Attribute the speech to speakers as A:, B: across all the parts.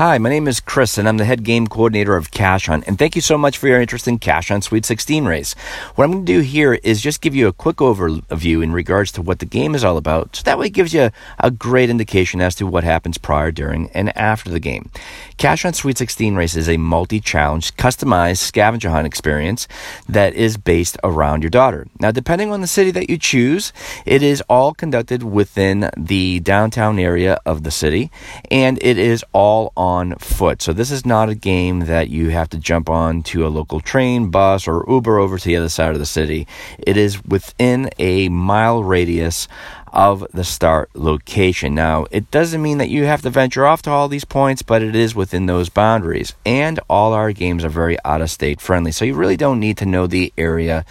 A: Hi, my name is Chris, and I'm the head game coordinator of Cash Hunt. And thank you so much for your interest in Cash Hunt Sweet 16 race. What I'm going to do here is just give you a quick overview in regards to what the game is all about, so that way it gives you a great indication as to what happens prior, during, and after the game. Cash Hunt Sweet 16 race is a multi-challenge, customized scavenger hunt experience that is based around your daughter. Now, depending on the city that you choose, it is all conducted within the downtown area of the city, and it is all on on foot. So this is not a game that you have to jump on to a local train, bus, or Uber over to the other side of the city. It is within a mile radius of the start location. Now, it doesn't mean that you have to venture off to all these points, but it is within those boundaries. And all our games are very out of state friendly, so you really don't need to know the area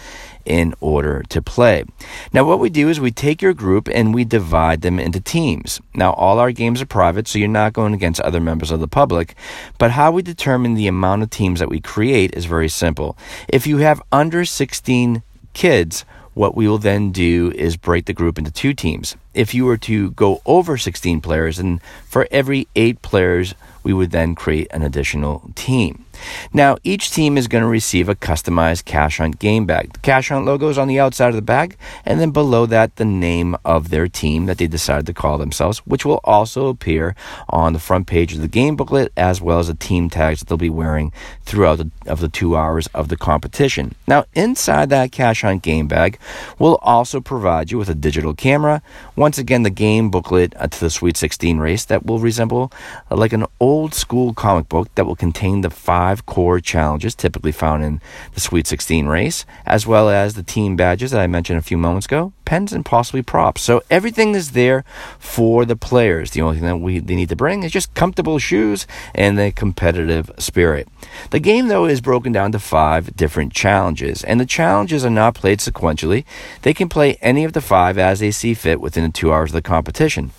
A: in order to play. Now, what we do is we take your group and we divide them into teams. Now, all our games are private, so you're not going against other members of the public, but how we determine the amount of teams that we create is very simple. If you have under 16 kids, what we will then do is break the group into two teams. If you were to go over 16 players, and for every eight players, we would then create an additional team. Now, each team is going to receive a customized Cash Hunt game bag. The Cash Hunt logo is on the outside of the bag, and then below that, the name of their team that they decided to call themselves, which will also appear on the front page of the game booklet, as well as the team tags that they'll be wearing throughout the, of the two hours of the competition. Now, inside that Cash Hunt game bag, we'll also provide you with a digital camera. Once again, the game booklet uh, to the Sweet 16 race that will resemble uh, like an old school comic book that will contain the five core challenges typically found in the Sweet 16 race, as well as the team badges that I mentioned a few moments ago, pens, and possibly props. So everything is there for the players. The only thing that we they need to bring is just comfortable shoes and the competitive spirit. The game, though, is broken down to five different challenges, and the challenges are not played sequentially. They can play any of the five as they see fit within the two hours of the competition.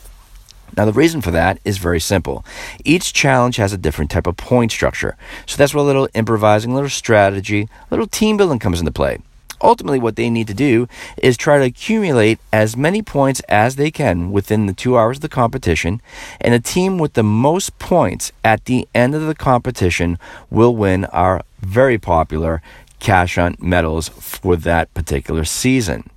A: Now, the reason for that is very simple. Each challenge has a different type of point structure. So that's where a little improvising, a little strategy, a little team building comes into play. Ultimately, what they need to do is try to accumulate as many points as they can within the two hours of the competition, and a team with the most points at the end of the competition will win our very popular Cash Hunt medals for that particular season.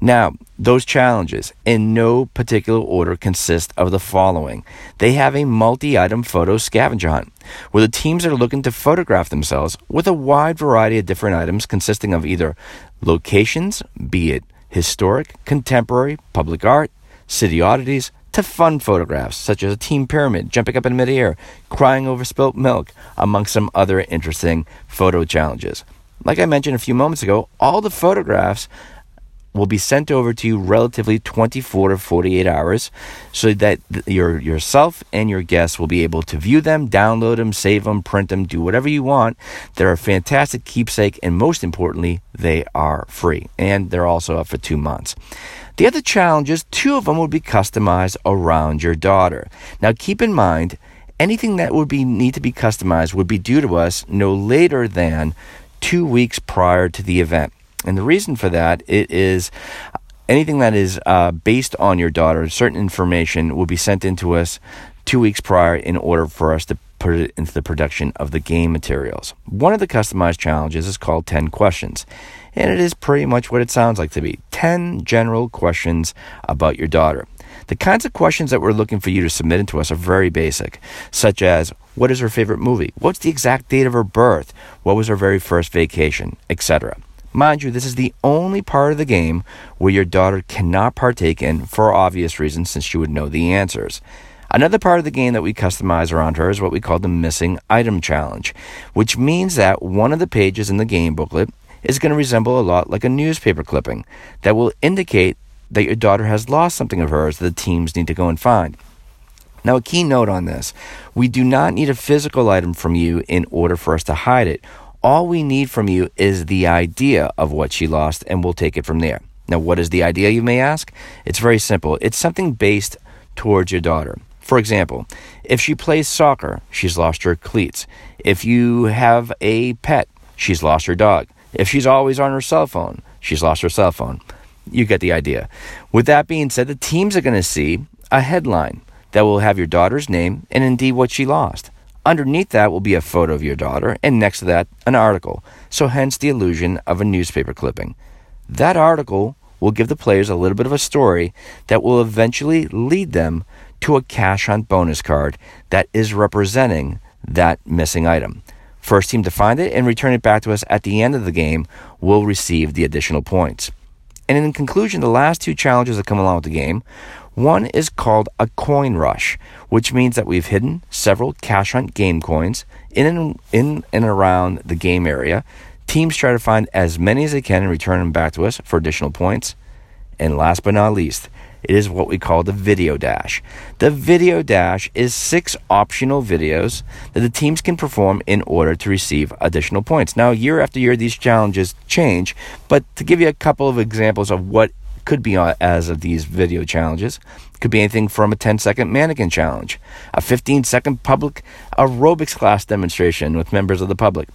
A: Now, those challenges, in no particular order, consist of the following. They have a multi item photo scavenger hunt, where the teams are looking to photograph themselves with a wide variety of different items consisting of either locations, be it historic, contemporary, public art, city oddities, to fun photographs such as a team pyramid jumping up in midair, crying over spilt milk, among some other interesting photo challenges. Like I mentioned a few moments ago, all the photographs will be sent over to you relatively 24 to 48 hours so that your yourself and your guests will be able to view them, download them, save them, print them, do whatever you want. They're a fantastic keepsake and most importantly, they are free and they're also up for 2 months. The other challenges, two of them will be customized around your daughter. Now keep in mind anything that would be need to be customized would be due to us no later than 2 weeks prior to the event. And the reason for that it is anything that is uh, based on your daughter, certain information will be sent into us two weeks prior in order for us to put it into the production of the game materials. One of the customized challenges is called 10 questions. And it is pretty much what it sounds like to be 10 general questions about your daughter. The kinds of questions that we're looking for you to submit into us are very basic, such as what is her favorite movie? What's the exact date of her birth? What was her very first vacation? Etc. Mind you, this is the only part of the game where your daughter cannot partake in for obvious reasons since she would know the answers. Another part of the game that we customize around her is what we call the missing item challenge, which means that one of the pages in the game booklet is going to resemble a lot like a newspaper clipping that will indicate that your daughter has lost something of hers that the teams need to go and find. Now, a key note on this we do not need a physical item from you in order for us to hide it. All we need from you is the idea of what she lost, and we'll take it from there. Now, what is the idea, you may ask? It's very simple. It's something based towards your daughter. For example, if she plays soccer, she's lost her cleats. If you have a pet, she's lost her dog. If she's always on her cell phone, she's lost her cell phone. You get the idea. With that being said, the teams are going to see a headline that will have your daughter's name and indeed what she lost. Underneath that will be a photo of your daughter, and next to that, an article. So, hence the illusion of a newspaper clipping. That article will give the players a little bit of a story that will eventually lead them to a cash hunt bonus card that is representing that missing item. First team to find it and return it back to us at the end of the game will receive the additional points. And in conclusion, the last two challenges that come along with the game one is called a coin rush, which means that we've hidden several cash hunt game coins in and, in and around the game area. Teams try to find as many as they can and return them back to us for additional points. And last but not least, it is what we call the video dash. The video dash is six optional videos that the teams can perform in order to receive additional points. Now, year after year, these challenges change, but to give you a couple of examples of what could be as of these video challenges. Could be anything from a 10 second mannequin challenge, a 15 second public aerobics class demonstration with members of the public,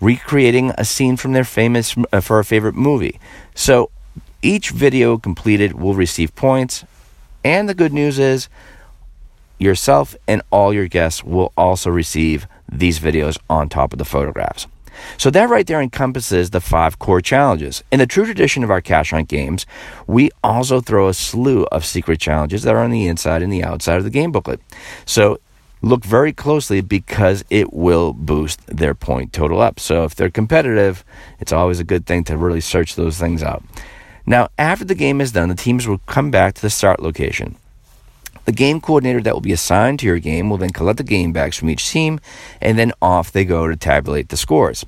A: recreating a scene from their famous uh, for a favorite movie. So each video completed will receive points, and the good news is yourself and all your guests will also receive these videos on top of the photographs. So that right there encompasses the five core challenges. In the true tradition of our cash hunt games, we also throw a slew of secret challenges that are on the inside and the outside of the game booklet. So look very closely because it will boost their point total up. So if they're competitive, it's always a good thing to really search those things out. Now, after the game is done, the teams will come back to the start location. The game coordinator that will be assigned to your game will then collect the game bags from each team, and then off they go to tabulate the scores.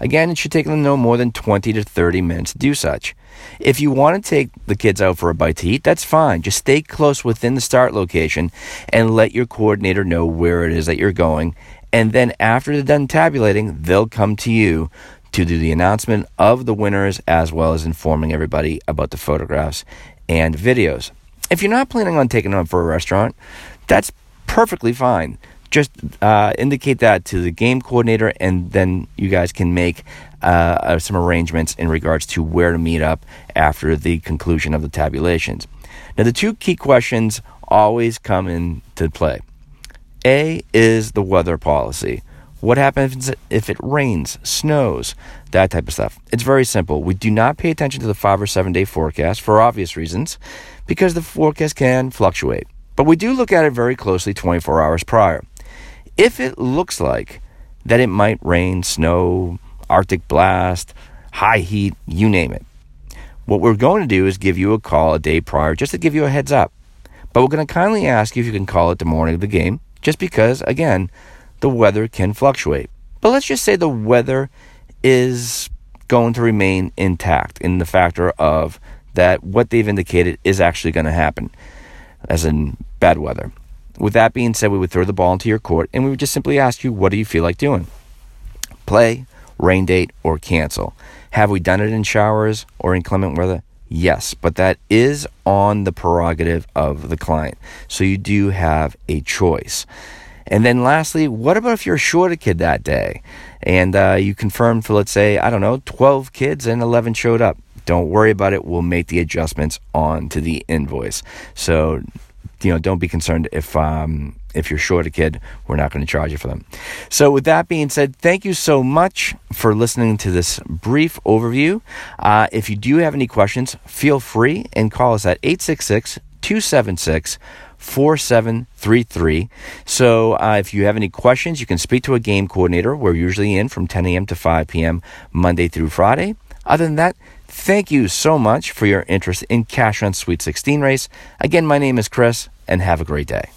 A: Again, it should take them no more than 20 to 30 minutes to do such. If you want to take the kids out for a bite to eat, that's fine. Just stay close within the start location and let your coordinator know where it is that you're going. And then after they're done tabulating, they'll come to you to do the announcement of the winners as well as informing everybody about the photographs and videos. If you're not planning on taking them for a restaurant, that's perfectly fine. Just uh, indicate that to the game coordinator, and then you guys can make uh, uh, some arrangements in regards to where to meet up after the conclusion of the tabulations. Now, the two key questions always come into play. A is the weather policy. What happens if it rains, snows, that type of stuff? It's very simple. We do not pay attention to the five or seven day forecast for obvious reasons because the forecast can fluctuate. But we do look at it very closely 24 hours prior. If it looks like that it might rain, snow, Arctic blast, high heat, you name it, what we're going to do is give you a call a day prior just to give you a heads up. But we're going to kindly ask you if you can call it the morning of the game, just because, again, the weather can fluctuate. But let's just say the weather is going to remain intact in the factor of that what they've indicated is actually going to happen, as in bad weather. With that being said, we would throw the ball into your court and we would just simply ask you, what do you feel like doing? Play, rain date, or cancel. Have we done it in showers or inclement weather? Yes, but that is on the prerogative of the client. So you do have a choice. And then lastly, what about if you're short a kid that day and uh, you confirmed for, let's say, I don't know, 12 kids and 11 showed up? Don't worry about it. We'll make the adjustments on to the invoice. So, you know, don't be concerned if um, if you're short a kid, we're not going to charge you for them. So, with that being said, thank you so much for listening to this brief overview. Uh, if you do have any questions, feel free and call us at 866 276 4733. So uh, if you have any questions, you can speak to a game coordinator. We're usually in from 10 a.m. to 5 p.m. Monday through Friday. Other than that, thank you so much for your interest in Cash Hunt Sweet 16 race. Again, my name is Chris, and have a great day.